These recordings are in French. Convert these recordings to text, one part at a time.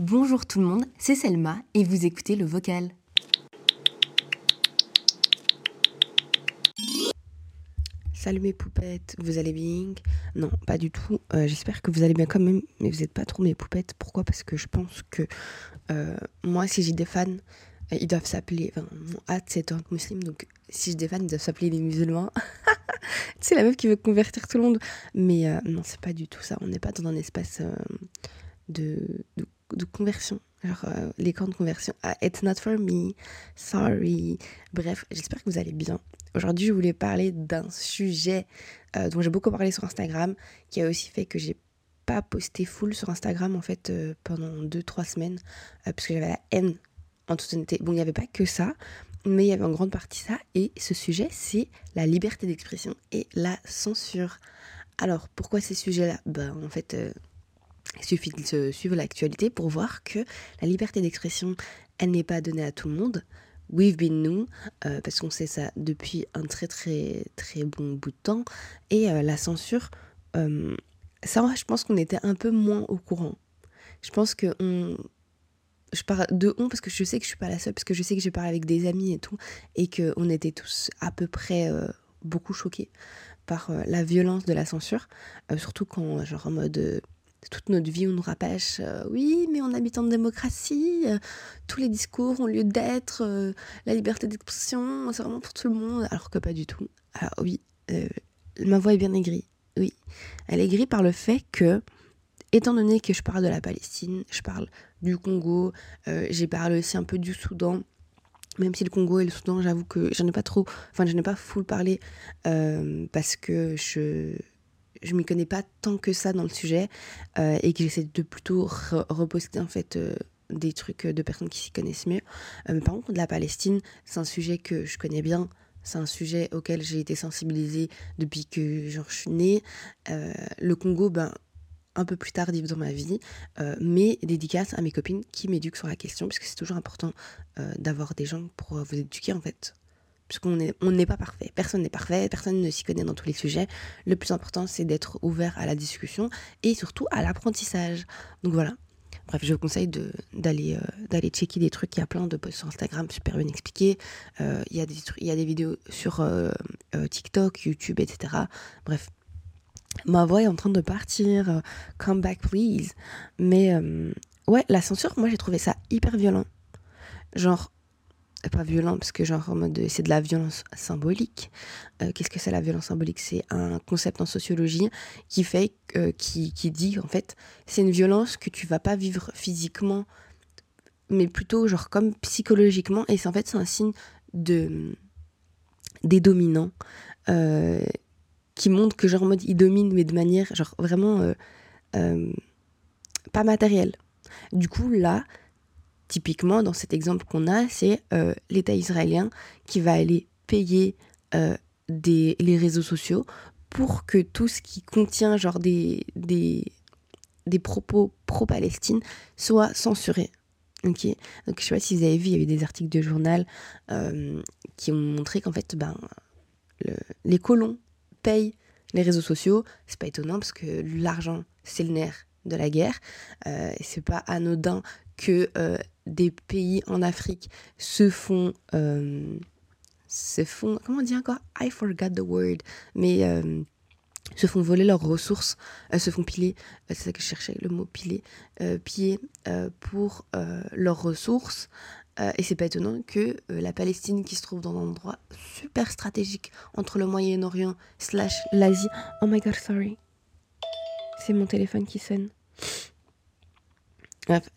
Bonjour tout le monde, c'est Selma et vous écoutez le vocal. Salut mes poupettes, vous allez bien? Non, pas du tout. Euh, j'espère que vous allez bien quand même, mais vous n'êtes pas trop mes poupettes. Pourquoi? Parce que je pense que euh, moi, si j'ai des fans, euh, ils doivent s'appeler. Enfin, mon hâte, c'est un musulman, donc si j'ai des fans, ils doivent s'appeler les musulmans. c'est la meuf qui veut convertir tout le monde. Mais non, c'est pas du tout ça. On n'est pas dans un espace de, de, conversion. Alors, les camps de conversion. Ah, it's not for me. Sorry. Bref, j'espère que vous allez bien. Aujourd'hui, je voulais parler d'un sujet euh, dont j'ai beaucoup parlé sur Instagram, qui a aussi fait que j'ai pas posté full sur Instagram en fait euh, pendant 2-3 semaines, euh, parce que j'avais la haine en toute honnêteté. Bon, il n'y avait pas que ça, mais il y avait en grande partie ça, et ce sujet, c'est la liberté d'expression et la censure. Alors, pourquoi ces sujets-là? Ben, en fait, il suffit de suivre l'actualité pour voir que la liberté d'expression, elle n'est pas donnée à tout le monde. We've Been New, euh, parce qu'on sait ça depuis un très très très bon bout de temps. Et euh, la censure, euh, ça je pense qu'on était un peu moins au courant. Je pense que on... Je parle de on parce que je sais que je suis pas la seule, parce que je sais que j'ai parlé avec des amis et tout, et qu'on était tous à peu près beaucoup choqués par la violence de la censure, surtout quand, genre en mode toute notre vie, on nous rapêche, euh, oui, mais on habite en démocratie, euh, tous les discours ont lieu d'être, euh, la liberté d'expression, c'est vraiment pour tout le monde, alors que pas du tout. Alors oui, ma voix est bien aigrie, oui. Elle est aigrie par le fait que, étant donné que je parle de la Palestine, je parle du Congo, j'ai parlé aussi un peu du Soudan, même si le Congo et le Soudan, j'avoue que j'en ai pas trop, enfin j'en ai pas full parlé, parce que je je m'y connais pas tant que ça dans le sujet euh, et que j'essaie de plutôt reposter en fait euh, des trucs de personnes qui s'y connaissent mieux. Euh, par contre, la Palestine, c'est un sujet que je connais bien. C'est un sujet auquel j'ai été sensibilisée depuis que je suis née. le Congo, ben, un peu plus tardif dans ma vie, mais dédicace à mes copines qui m'éduquent sur la question, puisque c'est toujours important d'avoir des gens pour vous éduquer en fait puisqu'on n'est on n'est pas parfait. Personne n'est parfait, personne ne s'y connaît dans tous les sujets. Le plus important, c'est d'être ouvert à la discussion et surtout à l'apprentissage. Donc voilà. Bref, je vous conseille d'aller euh, d'aller checker des trucs. Il y a plein de posts sur Instagram super bien expliqués. Euh, il, y a des, il y a des vidéos sur euh, TikTok, YouTube, etc. Bref, ma voix est en train de partir. come back, please. Mais ouais, la censure, moi j'ai trouvé ça hyper violent. Genre, pas violent parce que genre en mode c'est de la violence symbolique. Euh, qu'est-ce que c'est la violence symbolique? C'est un concept en sociologie qui fait euh, qui, qui, dit en fait c'est une violence que tu vas pas vivre physiquement mais plutôt genre comme psychologiquement et c'est en fait c'est un signe de des dominants euh, qui montrent que genre en mode ils dominent mais de manière genre vraiment pas matérielle. Du coup là Typiquement, dans cet exemple qu'on a, c'est euh, l'État israélien qui va aller payer euh, les réseaux sociaux pour que tout ce qui contient genre des, des, propos pro-Palestine soit censuré. Ok, donc je sais pas si vous avez vu, il y avait des articles de journal euh, qui ont montré qu'en fait, ben, les colons payent les réseaux sociaux. C'est pas étonnant parce que l'argent, c'est le nerf de la guerre. Euh, c'est pas anodin que euh, des pays en Afrique se font euh, se font comment on dit encore? I forgot the word. Mais euh, se font voler leurs ressources se font piler c'est ça que je cherchais le mot piler piller pour leurs ressources. Et c'est pas étonnant que la Palestine qui se trouve dans un endroit super stratégique entre le Moyen-Orient slash l'Asie. Oh my god sorry. C'est mon téléphone qui sonne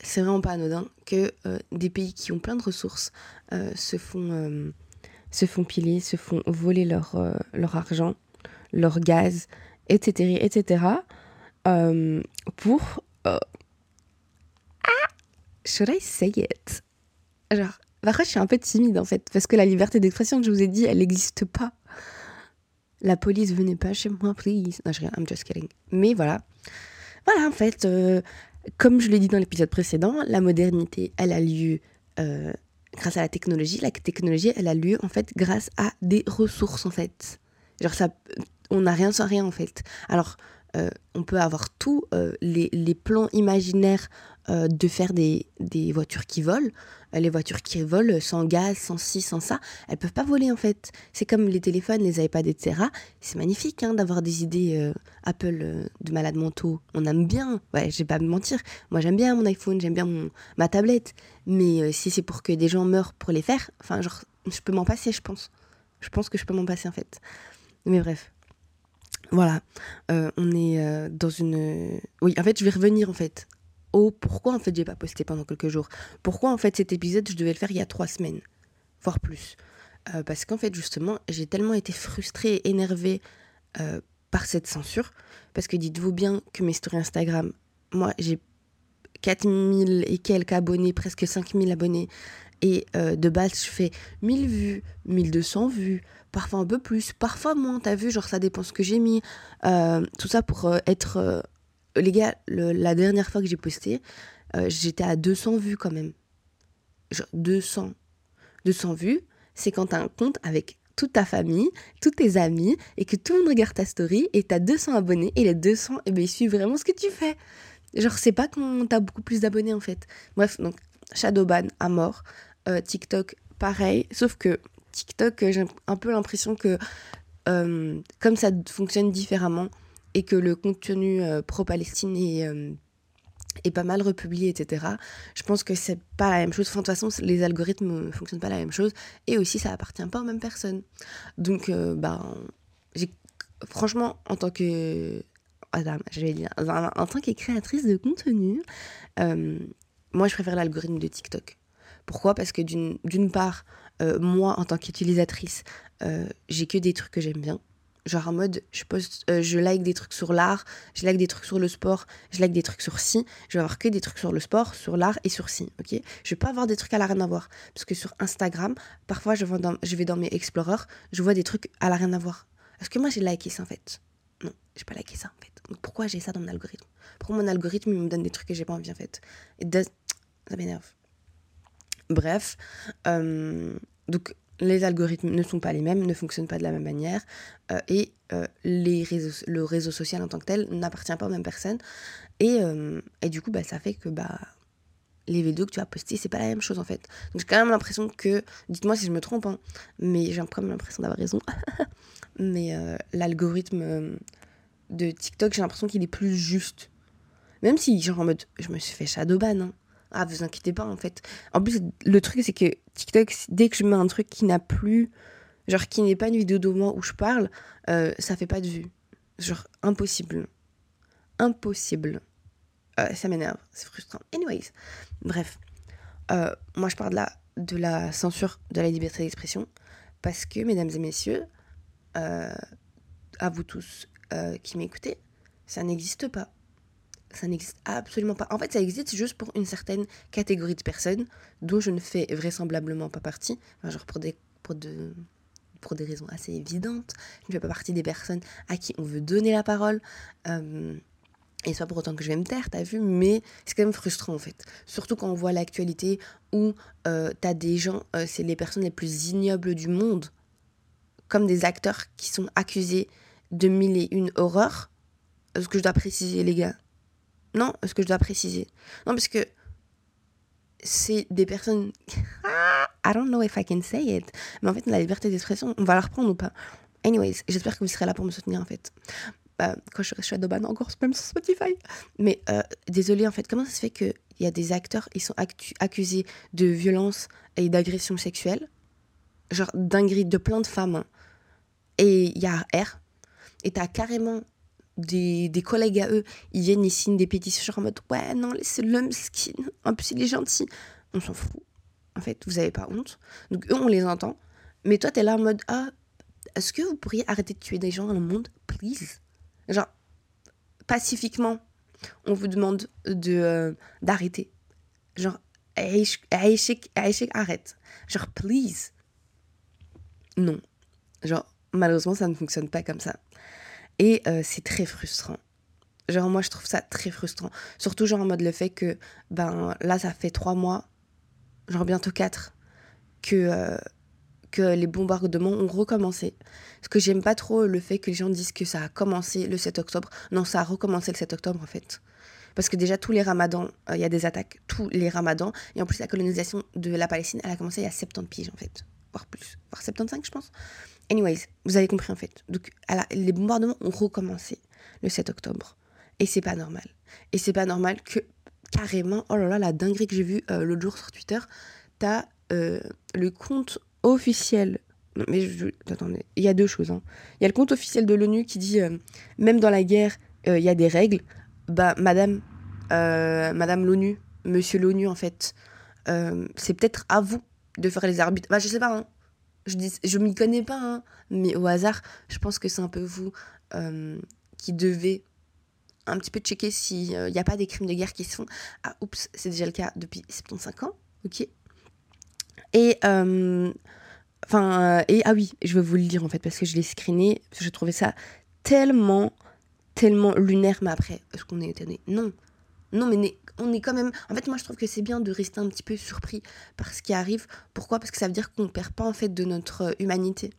c'est vraiment pas anodin que euh, des pays qui ont plein de ressources euh, se, font, euh, se font piler, se font voler leur, leur argent, leur gaz, etc. etc. pour. Ah! Should I say it? Genre, parfois je suis un peu timide en fait, parce que la liberté d'expression que je vous ai dit, elle n'existe pas. La police venait pas chez moi, please. Non, je rien, I'm just kidding. Mais voilà. Voilà, en fait, comme je l'ai dit dans l'épisode précédent, la modernité, elle a lieu euh, grâce à la technologie. La technologie, elle a lieu en fait grâce à des ressources en fait. Genre ça, on n'a rien sans rien en fait. Alors, euh, on peut avoir tous euh, les, les, plans imaginaires euh, de faire des, des, voitures qui volent. Euh, les voitures qui volent sans gaz, sans ci, sans ça, elles peuvent pas voler en fait. C'est comme les téléphones, les iPads, etc. C'est magnifique hein, d'avoir des idées euh, Apple de malades mentaux. On aime bien, ouais, je vais pas me mentir. Moi j'aime bien mon iPhone, j'aime bien ma tablette. Mais si c'est pour que des gens meurent pour les faire, enfin, genre, je peux m'en passer, je pense. Je pense que je peux m'en passer en fait. Mais bref. Voilà, on est dans une... Oui, en fait, je vais revenir en fait oh, pourquoi en fait j'ai pas posté pendant quelques jours? Pourquoi en fait cet épisode je devais le faire il y a trois semaines, voire plus? Euh, Parce qu'en fait justement j'ai tellement été frustrée énervée euh, par cette censure. Parce que dites-vous bien que mes stories Instagram, moi j'ai 4000 et quelques abonnés, presque 5000 abonnés. Et euh, de base, je fais 1000 vues, 1200 vues, parfois un peu plus, parfois moins, t'as vu, genre ça dépend ce que j'ai mis. tout ça pour être les gars, la dernière fois que j'ai posté, euh, j'étais à 200 vues quand même. Genre 200. 200 vues, c'est quand t'as un compte avec toute ta famille, tous tes amis, et que tout le monde regarde ta story, et t'as 200 abonnés, et les 200, eh ben, ils suivent vraiment ce que tu fais. Genre, c'est pas quand t'as beaucoup plus d'abonnés, en fait. Bref, donc, Shadowban à mort. Euh, TikTok, pareil. Sauf que TikTok, j'ai un peu l'impression que, euh, comme ça fonctionne différemment, et que le contenu euh, pro-Palestine est, euh, est, pas mal republié, etc. Je pense que c'est pas la même chose. De toute façon, les algorithmes fonctionnent pas la même chose. Et aussi, ça appartient pas aux mêmes personnes. Donc, euh, ben, franchement, en tant que. dire, en, tant que créatrice de contenu, moi, je préfère l'algorithme de TikTok. Pourquoi? Parce que d'une part, moi, en tant qu'utilisatrice, j'ai que des trucs que j'aime bien. Genre en mode, je poste, euh, je like des trucs sur l'art, je like des trucs sur le sport, je like des trucs sur si. Je vais avoir que des trucs sur le sport, sur l'art et sur si, ok? Je vais pas avoir des trucs à la rien à voir. Parce que sur Instagram, parfois je, vais dans, mes Explorers, je vois des trucs à la rien à voir. Est-ce que moi j'ai liké ça en fait? Non, j'ai pas liké ça en fait. Donc pourquoi j'ai ça dans mon algorithme? Pourquoi mon algorithme il me donne des trucs que j'ai pas envie en fait ça m'énerve. Bref, euh, donc les algorithmes ne sont pas les mêmes, ne fonctionnent pas de la même manière, euh, et euh, les réseaux, le réseau social en tant que tel n'appartient pas aux mêmes personnes. Et, euh, et du coup, bah, ça fait que bah, les vidéos que tu as postées, c'est pas la même chose en fait. Donc j'ai quand même l'impression que, dites-moi si je me trompe, hein, mais j'ai quand même l'impression d'avoir raison. mais l'algorithme de TikTok, j'ai l'impression qu'il est plus juste. Même si, genre en mode, je me suis fait shadowban, hein, ah, vous inquiétez pas, en fait. En plus, le truc, c'est que TikTok, dès que je mets un truc qui n'a plus. Genre, qui n'est pas une vidéo de moi où je parle, euh, ça fait pas de vue. Genre, impossible. Impossible. Euh, ça m'énerve, c'est frustrant. Anyways, bref. Euh, moi, je parle de la, de la censure de la liberté d'expression parce que, mesdames et messieurs, à vous tous qui m'écoutez, ça n'existe pas ça n'existe absolument pas. En fait, ça existe juste pour une certaine catégorie de personnes dont je ne fais vraisemblablement pas partie. genre pour des, pour, de, pour des raisons assez évidentes. Je ne fais pas partie des personnes à qui on veut donner la parole. Euh, et c'est pas pour autant que je vais me taire, t'as vu, mais c'est quand même frustrant en fait. Surtout quand on voit l'actualité où euh, t'as des gens, euh, c'est les personnes les plus ignobles du monde, comme des acteurs qui sont accusés de mille et une horreurs. Ce que je dois préciser, les gars, non, est-ce que je dois préciser Non, parce que c'est des personnes. I don't know if I can say it. Mais en fait, la liberté d'expression, on va la reprendre ou pas Anyways, j'espère que vous serez là pour me soutenir en fait. Bah, quand je serai Shadowban, encore même sur Spotify. Mais euh, désolé en fait, comment ça se fait qu'il y a des acteurs, ils sont accusés de violence et d'agression sexuelle? Genre dinguerie de plein de femmes. Hein. Et il y a R. Et t'as carrément des, des, collègues à eux, ils viennent, ils signent des pétitions genre en mode ouais, non, c'est l'homme skin, en plus il est gentil. On s'en fout. En fait, vous avez pas honte. Donc eux, on les entend. Mais toi, t'es là en mode ah, est-ce que vous pourriez arrêter de tuer des gens dans le monde, please? Genre, pacifiquement, on vous demande de euh, d'arrêter. Genre, arrête. Genre, please. Non. Genre, malheureusement, ça ne fonctionne pas comme ça. Et euh, c'est très frustrant. Genre, moi, je trouve ça très frustrant. Surtout, genre, en mode le fait que, ben, là, ça fait trois mois, genre bientôt quatre, que, euh, que les bombardements ont recommencé. Parce que j'aime pas trop le fait que les gens disent que ça a commencé le 7 octobre. Non, ça a recommencé le 7 octobre, en fait. Parce que déjà, tous les ramadans, euh, il y a des attaques, tous les ramadans. Et en plus, la colonisation de la Palestine, elle a commencé il y a 70 piges, en fait. Voire plus. Voire 75, je pense. Anyways, vous avez compris, en fait. Donc, les bombardements ont recommencé le 7 octobre. Et c'est pas normal. Et c'est pas normal que, carrément, oh là là, la dinguerie que j'ai vue euh, l'autre jour sur Twitter, t'as euh, le compte officiel mais je, attendez, il y a deux choses. Hein. Il y a le compte officiel de l'ONU qui dit euh, même dans la guerre, euh, il y a des règles. Bah, madame, euh, madame l'ONU, monsieur l'ONU, en fait, c'est peut-être à vous de faire les arbitres. Bah, je sais pas, hein. Je dis, je m'y connais pas, hein. mais au hasard, je pense que c'est un peu vous qui devez un petit peu checker s'il n'y a pas des crimes de guerre qui se font. Ah, oups, c'est déjà le cas depuis 75 ans, ok. Et Enfin, euh, et ah oui, je vais vous le dire en fait, parce que je l'ai screené, parce que j'ai trouvé ça tellement, tellement lunaire. Mais après, est-ce qu'on est étonné? Non. Non, mais on est quand même. En fait, moi, je trouve que c'est bien de rester un petit peu surpris par ce qui arrive. Pourquoi? Parce que ça veut dire qu'on perd pas en fait de notre euh, humanité.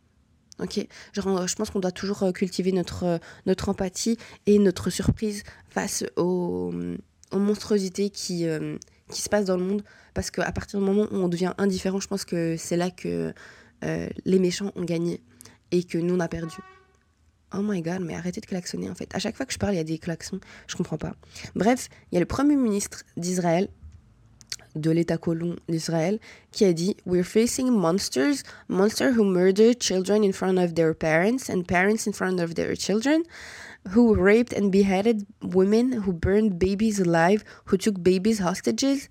Ok? Genre, euh, je pense qu'on doit toujours cultiver notre, notre empathie et notre surprise face aux, aux monstruosités qui, qui se passent dans le monde. Parce qu'à partir du moment où on devient indifférent, je pense que c'est là que euh, les méchants ont gagné et que nous on a perdu. Oh my god, mais arrêtez de klaxonner en fait. À chaque fois que je parle, il y a des klaxons. Je comprends pas. Bref, il y a le premier ministre d'Israël, de l'État colon d'Israël, qui a dit We're facing monsters, monsters who murder children in front of their parents and parents in front of their children, who raped and beheaded women, who burned babies alive, who took babies hostages.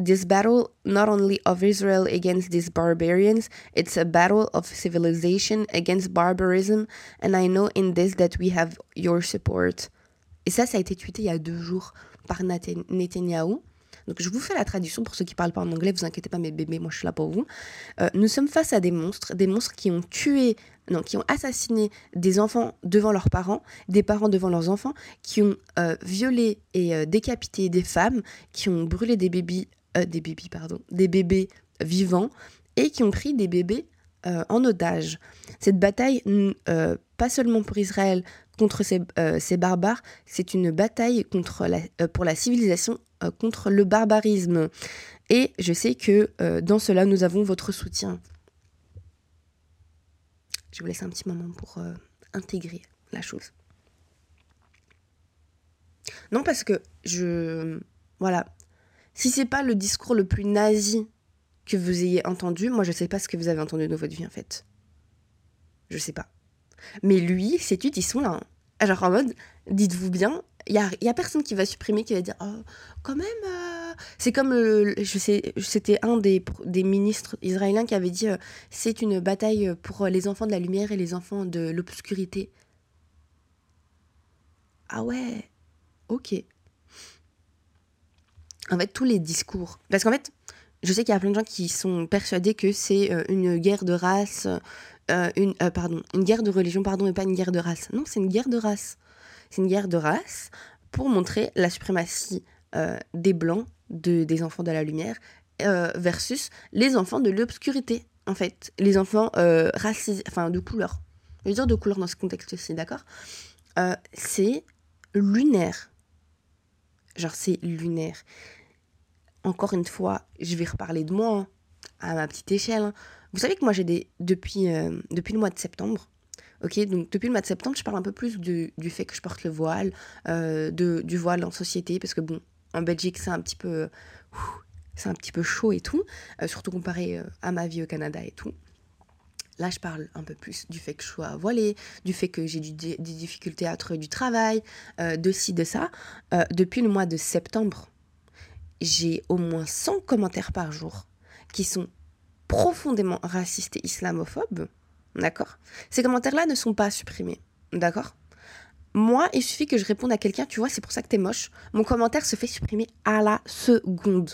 This battle, not only of Israel against these barbarians, it's a battle of civilization against barbarism, and I know in this that we have your support. Et ça, ça a été tweeté il y a deux jours par Netanyahu. Donc je vous fais la traduction pour ceux qui parlent pas en anglais, vous inquiétez pas mes bébés, moi je suis là pour vous. Euh, nous sommes face à des monstres, des monstres qui ont tué, non, qui ont assassiné des enfants devant leurs parents, des parents devant leurs enfants, qui ont euh, violé et euh, décapité des femmes, qui ont brûlé des bébés euh, des bébés, vivants et qui ont pris des bébés euh, en otage. Cette bataille, euh, pas seulement pour Israël contre ces, barbares, c'est une bataille pour la civilisation, contre le barbarisme. Et je sais que dans cela, nous avons votre soutien. Je vous laisse un petit moment pour intégrer la chose. Non, parce que je... Voilà, si c'est pas le discours le plus nazi que vous ayez entendu, moi je sais pas ce que vous avez entendu de votre vie en fait. Je sais pas. Mais lui, ces tweets, ils sont là. Genre en mode, dites-vous bien, il y a, personne qui va supprimer, qui va dire, oh, quand même, euh, c'est comme, je sais, c'était un des, des ministres israéliens qui avait dit, euh, c'est une bataille pour les enfants de la lumière et les enfants de l'obscurité. Ah ouais, ok en fait, tous les discours. Parce qu'en fait, je sais qu'il y a plein de gens qui sont persuadés que c'est euh, une guerre de race, euh, une, euh, pardon, une guerre de religion, pardon, et pas une guerre de race. Non, c'est une guerre de race. C'est une guerre de race pour montrer la suprématie des blancs, de, des enfants de la lumière, versus les enfants de l'obscurité, en fait. Les enfants racisés, enfin de couleur. Je veux dire de couleur dans ce contexte-ci, d'accord? C'est lunaire. Genre, c'est lunaire encore une fois, je vais reparler de moi, hein, à ma petite échelle. Hein. Vous savez que moi, j'ai des. Depuis, euh, depuis le mois de septembre, ok Donc, depuis le mois de septembre, je parle un peu plus du, fait que je porte le voile, euh, de, du voile en société, parce que bon, en Belgique, c'est un petit peu. c'est un petit peu chaud et tout, euh, surtout comparé à ma vie au Canada et tout. Là, je parle un peu plus du fait que je sois voilée, du fait que j'ai des difficultés à trouver du travail, de ci, de ça. depuis le mois de septembre, j'ai au moins 100 commentaires par jour qui sont profondément racistes et islamophobes, d'accord? Ces commentaires-là ne sont pas supprimés, d'accord? Moi, il suffit que je réponde à quelqu'un, tu vois, c'est pour ça que t'es moche. Mon commentaire se fait supprimer à la seconde.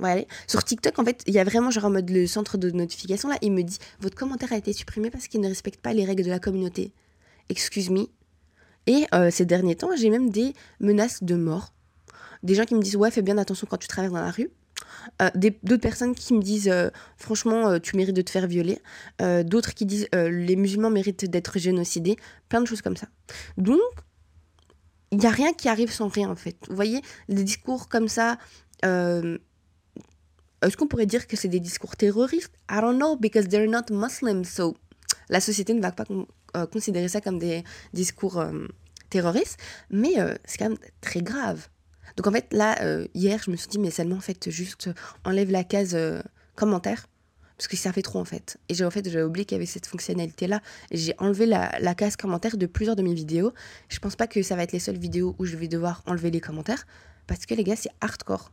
Voilà. Sur TikTok, en fait, il y a vraiment genre en mode le centre de notification là, il me dit votre commentaire a été supprimé parce qu'il ne respecte pas les règles de la communauté. Excuse me. Et euh, ces derniers temps, j'ai même des menaces de mort des gens qui me disent ouais fais bien attention quand tu traverses dans la rue. Euh, d'autres personnes qui me disent euh, franchement euh, tu mérites de te faire violer, d'autres qui disent les musulmans méritent d'être génocidés, plein de choses comme ça. Donc il n'y a rien qui arrive sans rien en fait. Vous voyez, des discours comme ça, est-ce qu'on pourrait dire que c'est des discours terroristes? I don't know, because they're not Muslims, so la société ne va pas considérer ça comme des discours terroristes, mais c'est quand même très grave. Donc en fait, là, hier, je me suis dit, mais seulement en fait, juste enlève la case commentaire parce que ça fait trop en fait. Et j'ai en fait j'avais oublié qu'il y avait cette fonctionnalité là. J'ai enlevé la, la, case commentaire de plusieurs de mes vidéos. Je pense pas que ça va être les seules vidéos où je vais devoir enlever les commentaires parce que les gars c'est hardcore.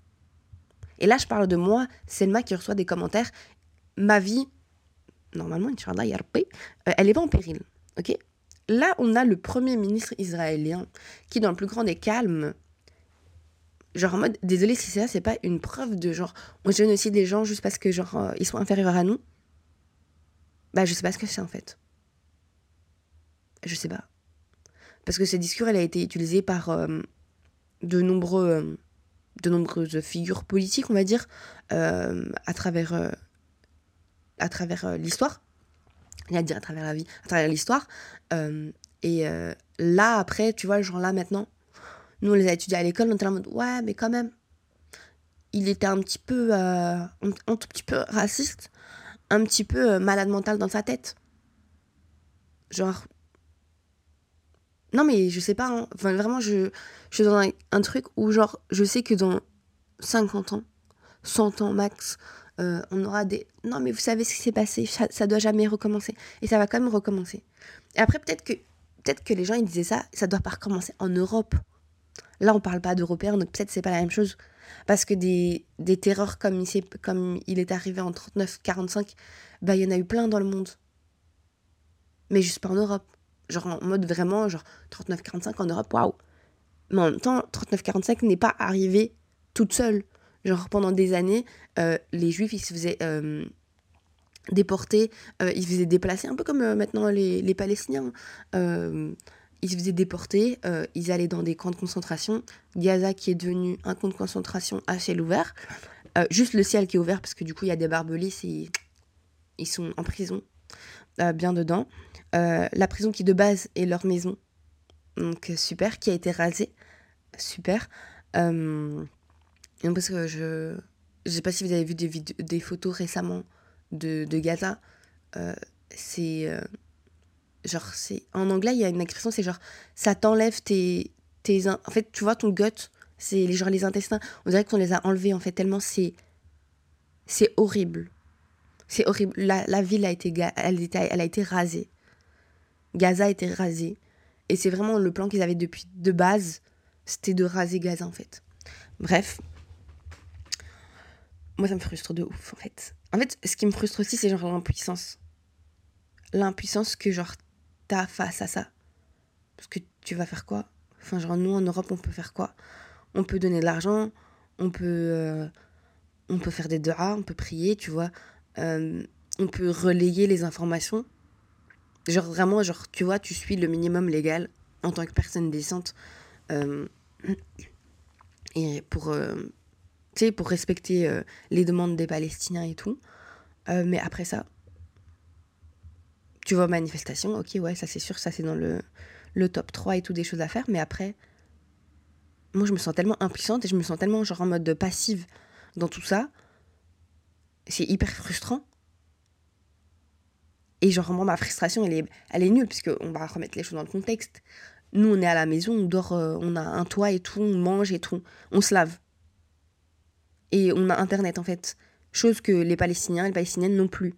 Et là je parle de moi, Selma qui reçoit des commentaires. Ma vie, normalement, Inch'Allah, euh, elle est pas en péril. Ok? Là on a le premier ministre israélien qui dans le plus grand des calmes genre en mode désolé si ça c'est pas une preuve de genre on génocide les gens juste parce que genre euh, ils sont inférieurs à nous. Bah je sais pas ce que c'est en fait. Je sais pas. Parce que ce discours elle a été utilisé par euh, de nombreux euh, de nombreuses figures politiques on va dire à travers à travers l'histoire. Il a dire à travers la vie à travers l'histoire. Et là après tu vois genre là maintenant nous, on les a étudiés à l'école, on était en mode, ouais, mais quand même, il était un petit peu, euh, un, tout petit peu raciste, un petit peu euh, malade mental dans sa tête. Genre. Non, mais je sais pas, hein. vraiment, je, je suis dans un, truc où, genre, je sais que dans 50 ans, 100 ans max, euh, on aura des. Non, mais vous savez ce qui s'est passé, ça, ça doit jamais recommencer. Et ça va quand même recommencer. Et après, peut-être que, peut-être que les gens, ils disaient ça, ça doit pas recommencer en Europe. Là, on parle pas d'Européens, donc peut-être c'est pas la même chose. Parce que des, des terreurs comme il, comme il est arrivé en 39-45, bah, il y en a eu plein dans le monde. Mais juste pas en Europe. Genre en mode vraiment, genre 39-45 en Europe, waouh. Mais en même temps, 39-45 n'est pas arrivé toute seule. Genre pendant des années, euh, les Juifs, ils se faisaient euh, déporter, euh, ils se faisaient déplacer, un peu comme maintenant les, les Palestiniens ils se faisaient déporter, euh, ils allaient dans des camps de concentration. Gaza qui est devenu un camp de concentration à ciel ouvert. Euh, juste le ciel qui est ouvert parce que du coup il y a des barbelés, ils sont en prison, euh, bien dedans. la prison qui de base est leur maison, donc super, qui a été rasée, super. parce que je ne sais pas si vous avez vu des, des photos récemment de, de Gaza. c'est genre c'est en anglais il y a une expression c'est genre ça t'enlève tes tes en fait tu vois ton gut c'est les genre les intestins. On dirait qu'on les a enlevés en fait tellement c'est c'est horrible. C'est horrible. La, la, ville a été elle, elle a été rasée. Gaza a été rasée. Et c'est vraiment le plan qu'ils avaient depuis de base c'était de raser Gaza en fait. Bref. Moi ça me frustre de ouf en fait. En fait ce qui me frustre aussi c'est genre l'impuissance. L'impuissance que genre t'as face à ça. Parce que tu vas faire quoi? Enfin, genre, nous, en Europe, on peut faire quoi? On peut donner de l'argent, on peut, euh, on peut faire des du'as, on peut prier, tu vois. Euh, on peut relayer les informations. Genre, vraiment, genre, tu vois, tu suis le minimum légal en tant que personne décente. Euh, et pour, pour respecter les demandes des Palestiniens et tout. mais après ça, tu vois, manifestation, ok, ouais, ça c'est sûr, ça c'est dans le, le top 3 et tout des choses à faire, mais après, moi je me sens tellement impuissante et je me sens tellement genre en mode passive dans tout ça. C'est hyper frustrant. Et genre, moi, ma frustration, elle est, elle est nulle, puisqu'on va remettre les choses dans le contexte. Nous, on est à la maison, on dort, euh, on a un toit et tout, on mange et tout, on se lave. Et on a Internet, en fait. Chose que les Palestiniens et les Palestiniennes n'ont plus.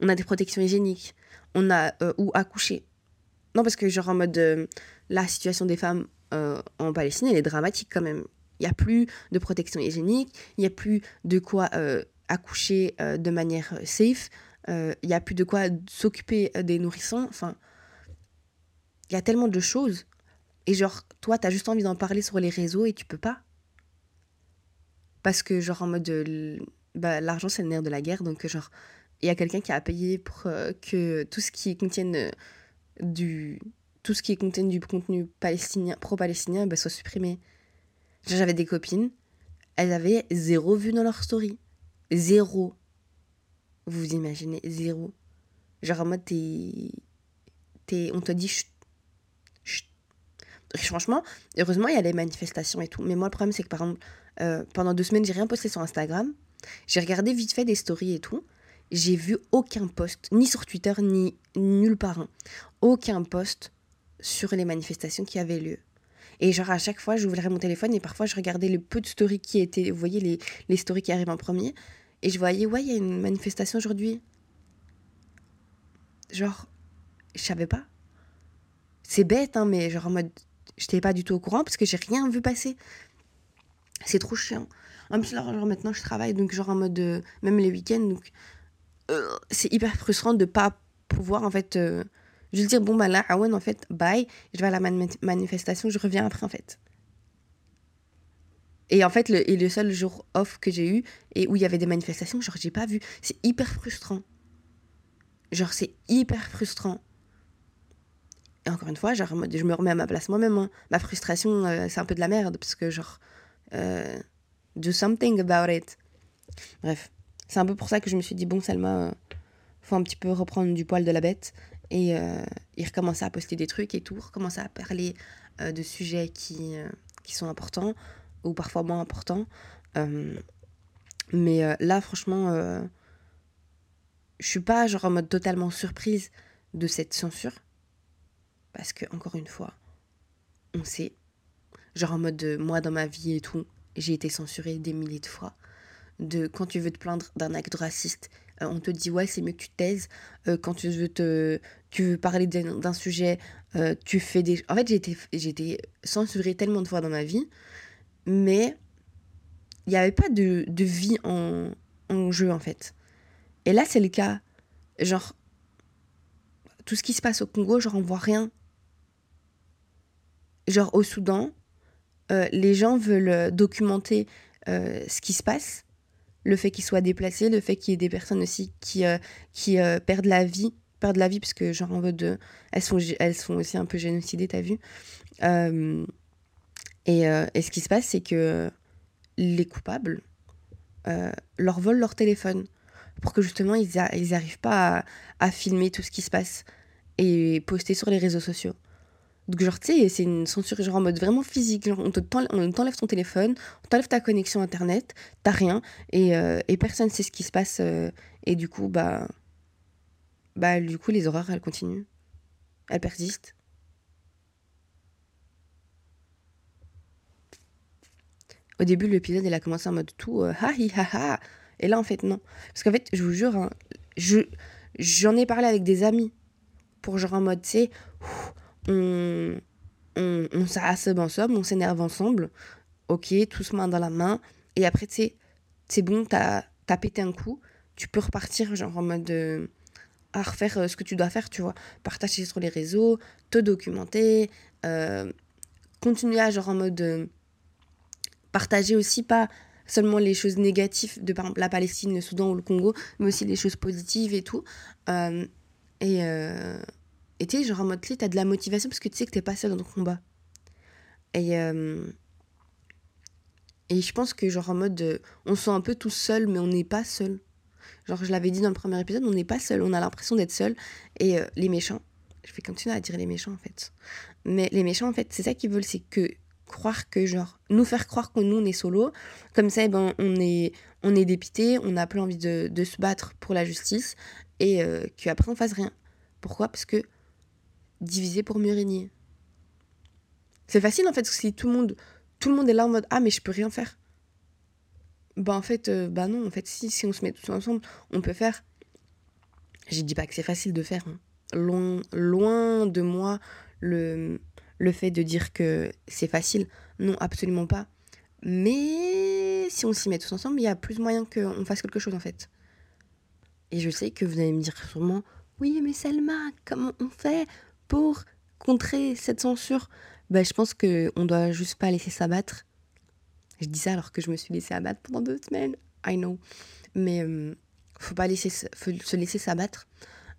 On a des protections hygiéniques on a euh, ou accouché. Non, parce que genre en mode euh, la situation des femmes euh, en Palestine, elle est dramatique quand même. Il n'y a plus de protection hygiénique, il n'y a plus de quoi accoucher de manière safe, il n'y a plus de quoi s'occuper des nourrissons. Enfin, il y a tellement de choses. Et genre, toi, tu as juste envie d'en parler sur les réseaux et tu peux pas. Parce que genre en mode... bah, l'argent, c'est le nerf de la guerre, donc genre il y a quelqu'un qui a payé pour euh, que tout ce qui contienne euh, du tout ce qui contienne du contenu palestinien pro-palestinien bah, soit supprimé. J'avais des copines, elles avaient zéro vue dans leur story. Zéro. Vous vous imaginez, zéro. Genre en mode t'es... on te dit chut, chut. franchement, heureusement, il y a les manifestations et tout. Mais moi, le problème, c'est que par exemple, euh, pendant deux semaines, j'ai rien posté sur Instagram. J'ai regardé vite fait des stories et tout. J'ai vu aucun post, ni sur Twitter, ni nulle part. Hein. Aucun post sur les manifestations qui avaient lieu. Et genre, à chaque fois, j'ouvrais mon téléphone et parfois, je regardais le peu de stories qui étaient. Vous voyez, les, les stories qui arrivent en premier. Et je voyais, ouais, il y a une manifestation aujourd'hui. Genre, je savais pas. C'est bête, hein, mais genre en mode, j'étais pas du tout au courant parce que j'ai rien vu passer. C'est trop chiant. En plus, là, genre, maintenant, je travaille, donc genre en mode, euh, même les week-ends, donc euh, c'est hyper frustrant de pas pouvoir, en fait, euh, juste dire, bon, bah là, ah ouais, en fait, bye, je vais à la manifestation, je reviens après, en fait. Et en fait, le, et le seul jour off que j'ai eu, et où il y avait des manifestations, genre, j'ai pas vu. C'est hyper frustrant. Genre, c'est hyper frustrant. Et encore une fois, genre, je me remets à ma place moi-même. Hein. Ma frustration, euh, c'est un peu de la merde, parce que, genre, euh, do something about it. Bref, c'est un peu pour ça que je me suis dit, bon, Salma, euh, faut un petit peu reprendre du poil de la bête et, et recommencer à poster des trucs et tout, recommencer à parler de sujets qui, qui sont importants ou parfois moins importants. mais là, franchement, je suis pas genre en mode totalement surprise de cette censure parce que, encore une fois, on sait, genre en mode de, moi dans ma vie et tout, j'ai été censurée des milliers de fois. De quand tu veux te plaindre d'un acte raciste, euh, on te dit ouais, c'est mieux que tu taises. Euh, quand tu veux, te, tu veux parler d'un sujet, euh, tu fais des. En fait, j'ai été, été censurée tellement de fois dans ma vie, mais il n'y avait pas de, de vie en, en jeu en fait. Et là, c'est le cas. Genre, tout ce qui se passe au Congo, genre, on voit rien genre au Soudan, les gens veulent documenter ce qui se passe, le fait qu'ils soient déplacés, le fait qu'il y ait des personnes aussi qui, qui perdent la vie, perdent la vie parce que genre en mode elles sont elles sont aussi un peu génocidées, t'as vu et, ce qui se passe, c'est que les coupables leur volent leur téléphone pour que justement ils n'arrivent pas à filmer tout ce qui se passe et poster sur les réseaux sociaux. Donc, genre, tu sais, c'est une censure genre en mode vraiment physique. Genre, on t'enlève ton téléphone, on t'enlève ta connexion internet, t'as rien, et, euh, et personne sait ce qui se passe. Euh, et du coup, bah. Bah, du coup, les horreurs, elles continuent. Elles persistent. Au début, l'épisode, il a commencé en mode tout euh, ha hi ha ha. Et là, en fait, non. Parce qu'en fait, je vous jure, hein, je, j'en ai parlé avec des amis. Pour genre en mode, sais on, on, on ensemble, on s'énerve ensemble, ok, tous main dans la main, et après, tu sais, c'est bon, t'as as pété un coup, tu peux repartir, genre en mode. Euh, à refaire euh, ce que tu dois faire, tu vois. Partager sur les réseaux, te documenter, euh, continuer à, genre en mode. partager aussi pas seulement les choses négatives de par exemple la Palestine, le Soudan ou le Congo, mais aussi les choses positives et tout. et, et tu sais, genre en mode, tu as de la motivation parce que tu sais que t'es pas seul dans ton combat. Et, euh, et je pense que, genre en mode, euh, on se sent un peu tout seul, mais on n'est pas seul. Genre, je l'avais dit dans le premier épisode, on n'est pas seul, on a l'impression d'être seul. Et euh, les méchants, je vais continuer à dire les méchants en fait. Mais les méchants, en fait, c'est ça qu'ils veulent, c'est que croire que, genre, nous faire croire que nous, on est solo. Comme ça, eh ben, on est, on est dépité, on n'a plus envie de, de, se battre pour la justice et qu'après, on fasse rien. Pourquoi? Parce que diviser pour mieux régner. C'est facile en fait, si tout le monde, tout le monde est là en mode ah mais je peux rien faire. Bah en fait, euh, bah non, en fait si, si on se met tous ensemble, on peut faire. Je dis pas que c'est facile de faire. Hein. Loin, loin de moi le, le fait de dire que c'est facile. Non, absolument pas. Mais si on s'y met tous ensemble, il y a plus moyen qu'on fasse quelque chose en fait. Et je sais que vous allez me dire sûrement, oui mais Selma, comment on fait? Pour contrer cette censure, bah, je pense qu'on doit juste pas laisser s'abattre. Je dis ça alors que je me suis laissé abattre pendant deux semaines. I know. Mais euh, faut pas laisser, se laisser s'abattre.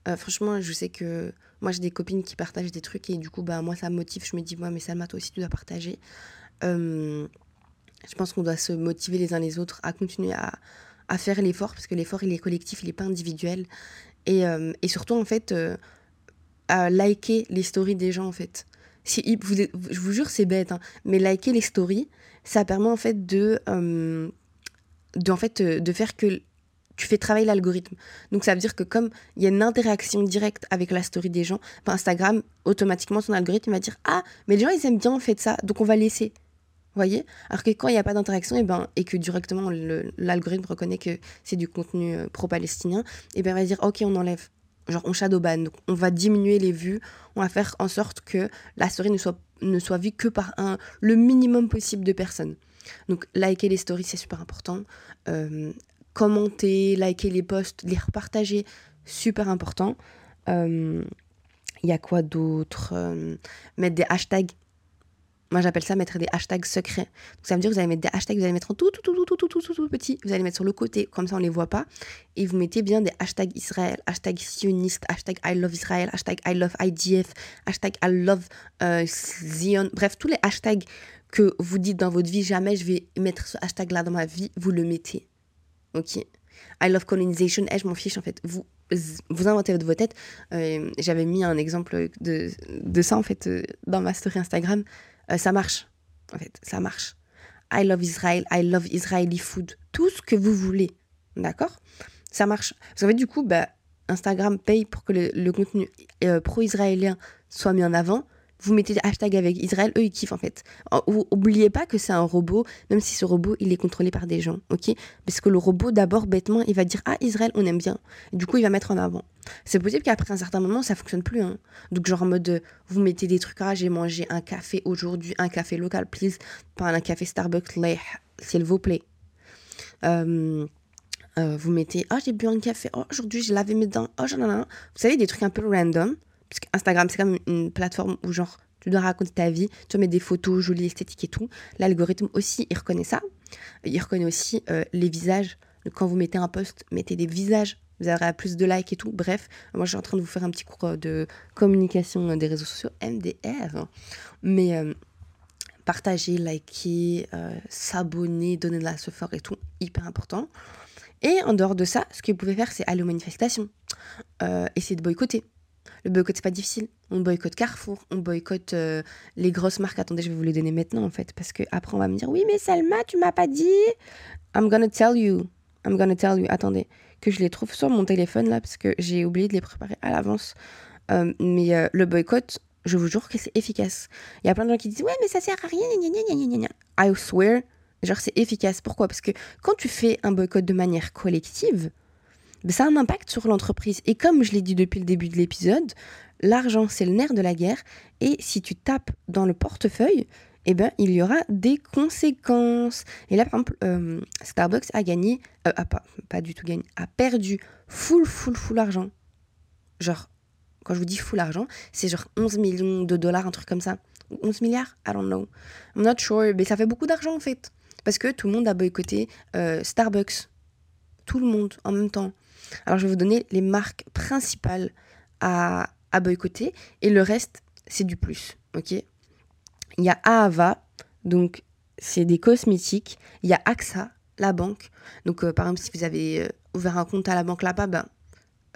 Euh, franchement, je sais que moi j'ai des copines qui partagent des trucs et du coup, bah, moi ça me motive. Je me dis, moi, mais Salma, toi aussi tu dois partager. Euh, je pense qu'on doit se motiver les uns les autres à continuer à, faire l'effort parce que l'effort il est collectif, il est pas individuel. Et, et surtout, en fait, à liker les stories des gens en fait. Si, vous, je vous jure, c'est bête, hein, mais liker les stories, ça permet en fait de, euh, de, en fait, de faire que tu fais travailler l'algorithme. Donc ça veut dire que comme il y a une interaction directe avec la story des gens, Instagram, automatiquement, son algorithme va dire Ah, mais les gens, ils aiment bien en fait ça, donc on va laisser. Vous voyez? Alors que quand il n'y a pas d'interaction, et, eh ben, et que directement l'algorithme reconnaît que c'est du contenu euh, pro-palestinien, et eh ben, il va dire Ok, on enlève. Genre, on shadowban. On va diminuer les vues. On va faire en sorte que la story ne soit, vue que par le minimum possible de personnes. Donc, liker les stories, c'est super important. Euh, commenter, liker les posts, les repartager, super important. Il euh, y a quoi d'autre? Euh, Mettre des hashtags. Moi, j'appelle ça mettre des hashtags secrets. Donc, ça veut dire que vous allez mettre des hashtags, vous allez mettre en tout, tout, tout, tout, tout, tout, tout, tout petit. Vous allez mettre sur le côté, comme ça on ne les voit pas. Et vous mettez bien des hashtags Israël, hashtag sioniste, hashtag I love Israël, hashtag I love IDF, hashtag I love euh, Zion. Bref, tous les hashtags que vous dites dans votre vie, jamais je vais mettre ce hashtag-là dans ma vie, vous le mettez. Ok? I love colonization. Eh, je m'en fiche en fait. Vous, vous inventez de vos têtes. Euh, j'avais mis un exemple de, de ça en fait euh, dans ma story Instagram. Euh, ça marche. En fait, ça marche. I love Israel. I love Israeli food. Tout ce que vous voulez. D'accord? Ça marche. Parce qu'en fait, du coup, bah, Instagram paye pour que le, le contenu pro-israélien soit mis en avant vous mettez des hashtags avec Israël, eux ils kiffent en fait. Oubliez pas que c'est un robot, même si ce robot il est contrôlé par des gens, ok? Parce que le robot d'abord bêtement il va dire ah Israël on aime bien, du coup il va mettre en avant. C'est possible qu'après un certain moment ça fonctionne plus, hein. Donc genre en mode vous mettez des trucs ah j'ai mangé un café aujourd'hui, un café local please, pas un café Starbucks, s'il vous plaît. Euh, euh, vous mettez oh j'ai bu un café, oh aujourd'hui j'ai lavé mes dents, oh j'en ai Vous savez des trucs un peu random parce qu'Instagram, c'est comme une plateforme où, genre, tu dois raconter ta vie, tu mets des photos jolies, esthétiques et tout. L'algorithme aussi, il reconnaît ça. Il reconnaît aussi euh, les visages. Quand vous mettez un post, mettez des visages. Vous aurez plus de likes et tout. Bref, moi, je suis en train de vous faire un petit cours euh, de communication euh, des réseaux sociaux, MDR. Mais partager, liker, s'abonner, donner de la support et tout, hyper important. Et en dehors de ça, ce que vous pouvez faire, c'est aller aux manifestations. essayer de boycotter. Le boycott, c'est pas difficile. On boycotte Carrefour, on boycotte euh, les grosses marques. Attendez, je vais vous les donner maintenant, en fait, parce que après on va me dire, oui, mais Salma, tu m'as pas dit. I'm gonna tell you. I'm gonna tell you. Attendez, que je les trouve sur mon téléphone, là, parce que j'ai oublié de les préparer à l'avance. Euh, mais euh, le boycott, je vous jure que c'est efficace. Il y a plein de gens qui disent, ouais, mais ça sert à rien. I swear, genre, c'est efficace. Pourquoi? Parce que quand tu fais un boycott de manière collective, ça a un impact sur l'entreprise. Et comme je l'ai dit depuis le début de l'épisode, l'argent, c'est le nerf de la guerre. Et si tu tapes dans le portefeuille, eh ben, il y aura des conséquences. Et là, par exemple, euh, Starbucks a gagné, euh, pas, pas du tout gagné, a perdu full, full, full argent. Genre, quand je vous dis full argent, c'est genre 11 millions de dollars, un truc comme ça. 11 milliards I don't know. I'm not sure, mais ça fait beaucoup d'argent en fait. Parce que tout le monde a boycotté euh, Starbucks. Tout le monde en même temps. Alors, je vais vous donner les marques principales à, boycotter et le reste, c'est du plus. Ok? Il y a Aava, donc c'est des cosmétiques. Il y a AXA, la banque. Donc, euh, par exemple, si vous avez euh, ouvert un compte à la banque là-bas, ben,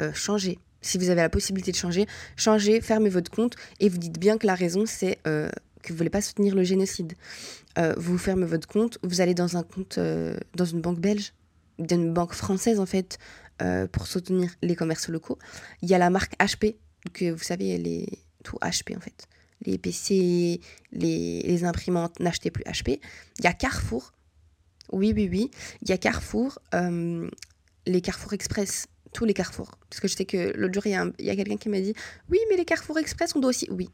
euh, changez. Si vous avez la possibilité de changer, changez, fermez votre compte et vous dites bien que la raison, c'est que vous voulez pas soutenir le génocide. vous fermez votre compte, vous allez dans un compte dans une banque belge, dans une banque française en fait, euh, pour soutenir les commerces locaux. Il y a la marque HP, que euh, vous savez, les, tout HP en fait. Les PC, les, imprimantes, n'achetez plus HP. Il y a Carrefour. Oui, oui, oui. Il y a Carrefour, euh, les Carrefour Express, tous les Carrefour. Parce que je sais que l'autre jour, il y a, quelqu'un qui m'a dit Oui, mais les Carrefour Express, on doit aussi. Oui,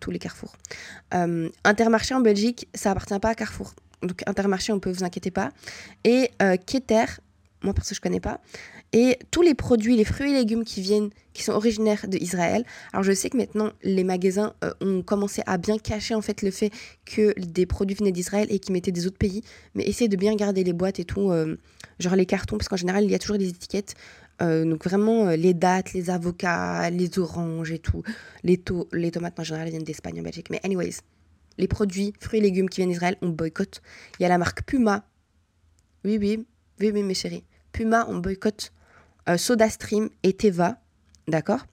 tous les Carrefour. Intermarché en Belgique, ça appartient pas à Carrefour. Donc Intermarché, on peut vous inquiéter pas. Et Keter, moi perso je connais pas. Et tous les produits, les fruits et légumes qui viennent, qui sont originaires d'Israël. Alors je sais que maintenant les magasins euh, ont commencé à bien cacher en fait le fait que des produits venaient d'Israël et qui mettaient des autres pays. Mais essayez de bien garder les boîtes et tout, euh, genre les cartons, parce qu'en général il y a toujours des étiquettes. Euh, donc vraiment les dates, les avocats, les oranges et tout. Les, les tomates en général viennent d'Espagne, en Belgique. Mais anyways, les produits, fruits et légumes qui viennent d'Israël, on boycotte. Il y a la marque Puma. Oui, oui, oui, oui, mes chéris. Puma, on boycotte. Euh, SodaStream et Teva, d'accord?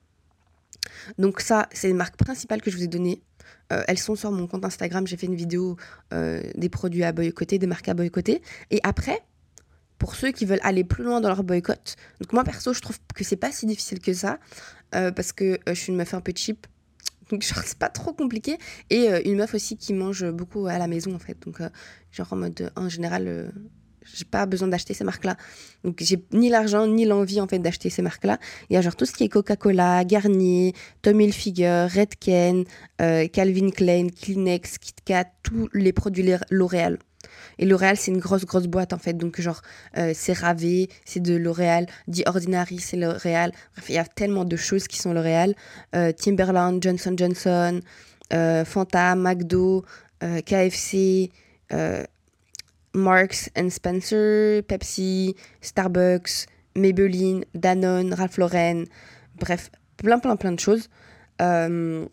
Donc ça, c'est les marques principales que je vous ai données. elles sont sur mon compte Instagram. J'ai fait une vidéo des produits à boycotter, des marques à boycotter. Et après, pour ceux qui veulent aller plus loin dans leur boycott, donc moi perso, je trouve que c'est pas si difficile que ça, parce que je suis une meuf un peu cheap. Donc, genre, c'est pas trop compliqué. Et une meuf aussi qui mange beaucoup à la maison, en fait. Donc, genre, en mode, en général, j'ai pas besoin d'acheter ces marques-là. Donc j'ai ni l'argent ni l'envie en fait d'acheter ces marques-là. Il y a genre tout ce qui est Coca-Cola, Garnier, Tommy Hilfiger, Redken, euh, Calvin Klein, Kleenex, KitKat, tous les produits L'Oréal. Et L'Oréal, c'est une grosse, grosse boîte en fait. Donc, genre, euh, c'est Ravé, c'est de L'Oréal. The Ordinary, c'est L'Oréal. Bref, il y a tellement de choses qui sont L'Oréal. Euh, Timberland, Johnson Johnson, Fanta, McDo, KFC, Marks and Spencer, Pepsi, Starbucks, Maybelline, Danone, Ralph Lauren, bref, plein plein plein de choses. Euh,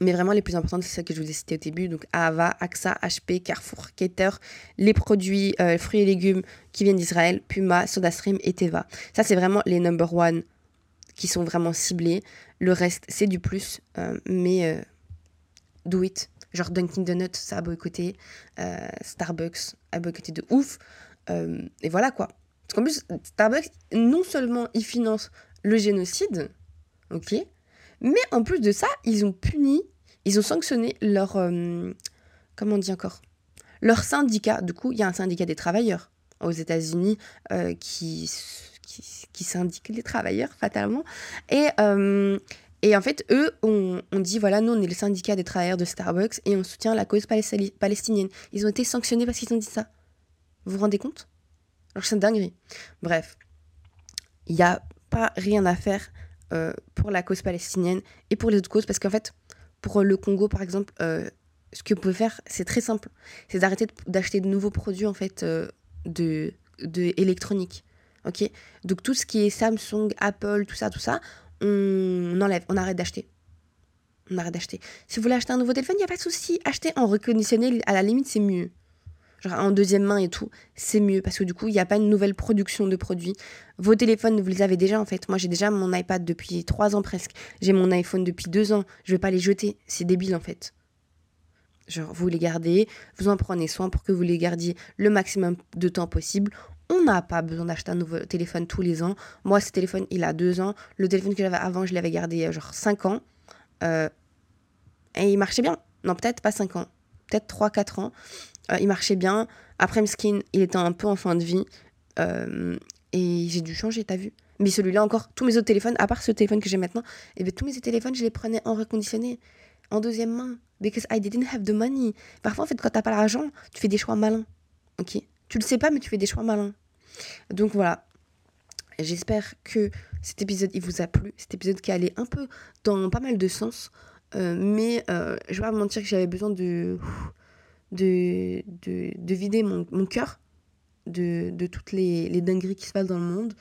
mais vraiment les plus importantes, c'est celles que je vous ai citées au début. Donc Ava, AXA, HP, Carrefour, Keter, les produits euh, fruits et légumes qui viennent d'Israël, Puma, SodaStream et Teva. Ça, c'est vraiment les number one qui sont vraiment ciblés. Le reste, c'est du plus, euh, mais do it. Genre Dunkin' Donuts, ça a boycotté. Euh, Starbucks a boycotté de ouf. Euh, et voilà quoi. Parce qu'en plus, Starbucks, non seulement ils financent le génocide, ok, mais en plus de ça, ils ont puni, ils ont sanctionné leur. Euh, comment on dit encore Leur syndicat. Du coup, il y a un syndicat des travailleurs aux États-Unis qui, qui, qui, syndique les travailleurs, fatalement. Et, et en fait, eux ont, dit voilà, nous, on est le syndicat des travailleurs de Starbucks et on soutient la cause palestinienne. Ils ont été sanctionnés parce qu'ils ont dit ça. Vous vous rendez compte? Alors, c'est une dinguerie. Bref, il n'y a pas rien à faire euh, pour la cause palestinienne et pour les autres causes parce qu'en fait, pour le Congo, par exemple, euh, ce que vous pouvez faire, c'est très simple. C'est d'arrêter d'acheter de nouveaux produits, en fait, euh, de, de électronique. Ok? Donc, tout ce qui est Samsung, Apple, tout ça, tout ça, on enlève, on arrête d'acheter. On arrête d'acheter. Si vous voulez acheter un nouveau téléphone, il n'y a pas de souci. Acheter en reconditionné, à la limite, c'est mieux. Genre en deuxième main et tout, c'est mieux parce que du coup, il n'y a pas une nouvelle production de produits. Vos téléphones, vous les avez déjà en fait. Moi, j'ai déjà mon iPad depuis trois ans presque. J'ai mon iPhone depuis deux ans. Je vais pas les jeter. C'est débile en fait. Genre, vous les gardez, vous en prenez soin pour que vous les gardiez le maximum de temps possible. On n'a pas besoin d'acheter un nouveau téléphone tous les ans. Moi, ce téléphone, il a deux ans. Le téléphone que j'avais avant, je l'avais gardé euh, genre cinq ans. Euh, et il marchait bien. Non, peut-être pas cinq ans. Peut-être trois, quatre ans. Euh, il marchait bien. Après, skin, il était un peu en fin de vie. et j'ai dû changer, t'as vu Mais celui-là encore, tous mes autres téléphones, à part ce téléphone que j'ai maintenant, et eh bien, tous mes autres téléphones, je les prenais en reconditionné, en deuxième main. Because I didn't have the money. Parfois, en fait, quand t'as pas l'argent, tu fais des choix malins. Ok? Tu le sais pas, mais tu fais des choix malins. Donc voilà. J'espère que cet épisode il vous a plu. Cet épisode qui allait un peu dans pas mal de sens. Euh, mais euh, je vais pas mentir que j'avais besoin de, de, de, vider mon, mon cœur de, de, toutes les, les, dingueries qui se passent dans le monde.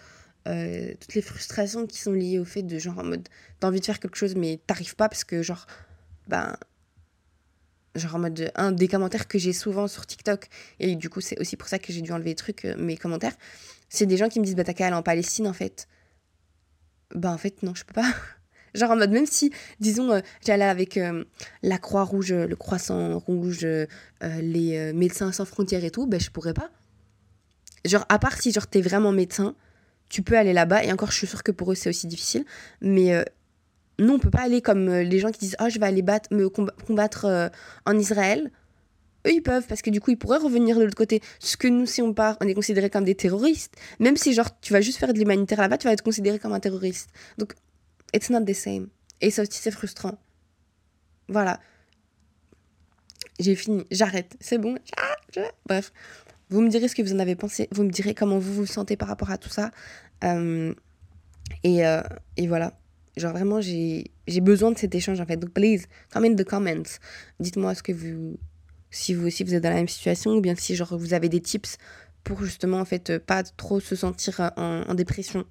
Euh, toutes les frustrations qui sont liées au fait de genre en mode t'as envie de faire quelque chose mais t'arrives pas parce que genre ben genre en mode un des commentaires que j'ai souvent sur TikTok et du coup c'est aussi pour ça que j'ai dû enlever les trucs euh, mes commentaires c'est des gens qui me disent bah t'as qu'à aller en Palestine en fait. Bah en fait non je peux pas. Genre en mode même si disons euh, j'allais avec euh, la croix rouge le croissant rouge les médecins sans frontières et tout bah je pourrais pas. Genre à part si genre t'es vraiment médecin tu peux aller là-bas et encore je suis sûre que pour eux c'est aussi difficile mais nous, on peut pas aller comme euh, les gens qui disent oh, je vais aller battre, me combattre euh, en Israël. Eux, ils peuvent parce que du coup, ils pourraient revenir de l'autre côté. Ce que nous, si on part, on est considéré comme des terroristes. Même si, genre, tu vas juste faire de l'humanitaire là-bas, tu vas être considéré comme un terroriste. Donc, it's not the same. Et ça aussi, c'est frustrant. Voilà. J'ai fini. J'arrête. C'est bon. Bref. Vous me direz ce que vous en avez pensé. Vous me direz comment vous vous sentez par rapport à tout ça. Euh, et, et voilà. Genre vraiment, j'ai besoin de cet échange en fait. Donc, please, comment the comments. Dites-moi ce que vous, si vous aussi vous êtes dans la même situation ou bien si genre vous avez des tips pour justement en fait pas trop se sentir euh, en, dépression.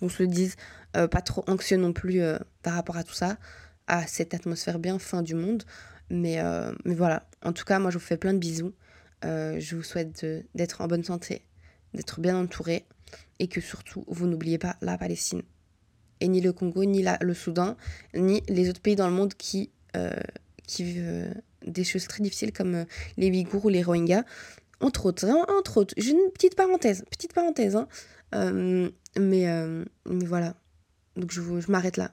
Qu'on se le dise, euh, pas trop anxieux non plus euh, par rapport à tout ça, à cette atmosphère bien fin du monde. Mais, mais voilà, en tout cas, moi je vous fais plein de bisous. je vous souhaite d'être en bonne santé, d'être bien entouré et que surtout vous n'oubliez pas la Palestine ni le Congo, ni le Soudan, ni les autres pays dans le monde qui, euh, qui vivent des choses très difficiles comme les Ouïghours ou les Rohingyas. Entre autres, hein, entre autres. J'ai une petite parenthèse, petite parenthèse. Hein. mais, mais voilà. Donc je, je m'arrête là.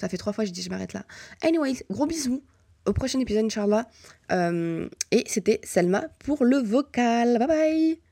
Ça fait trois fois que je dis je m'arrête là. Anyways, gros bisous. Au prochain épisode, Inch'Allah. et c'était Selma pour le vocal. Bye bye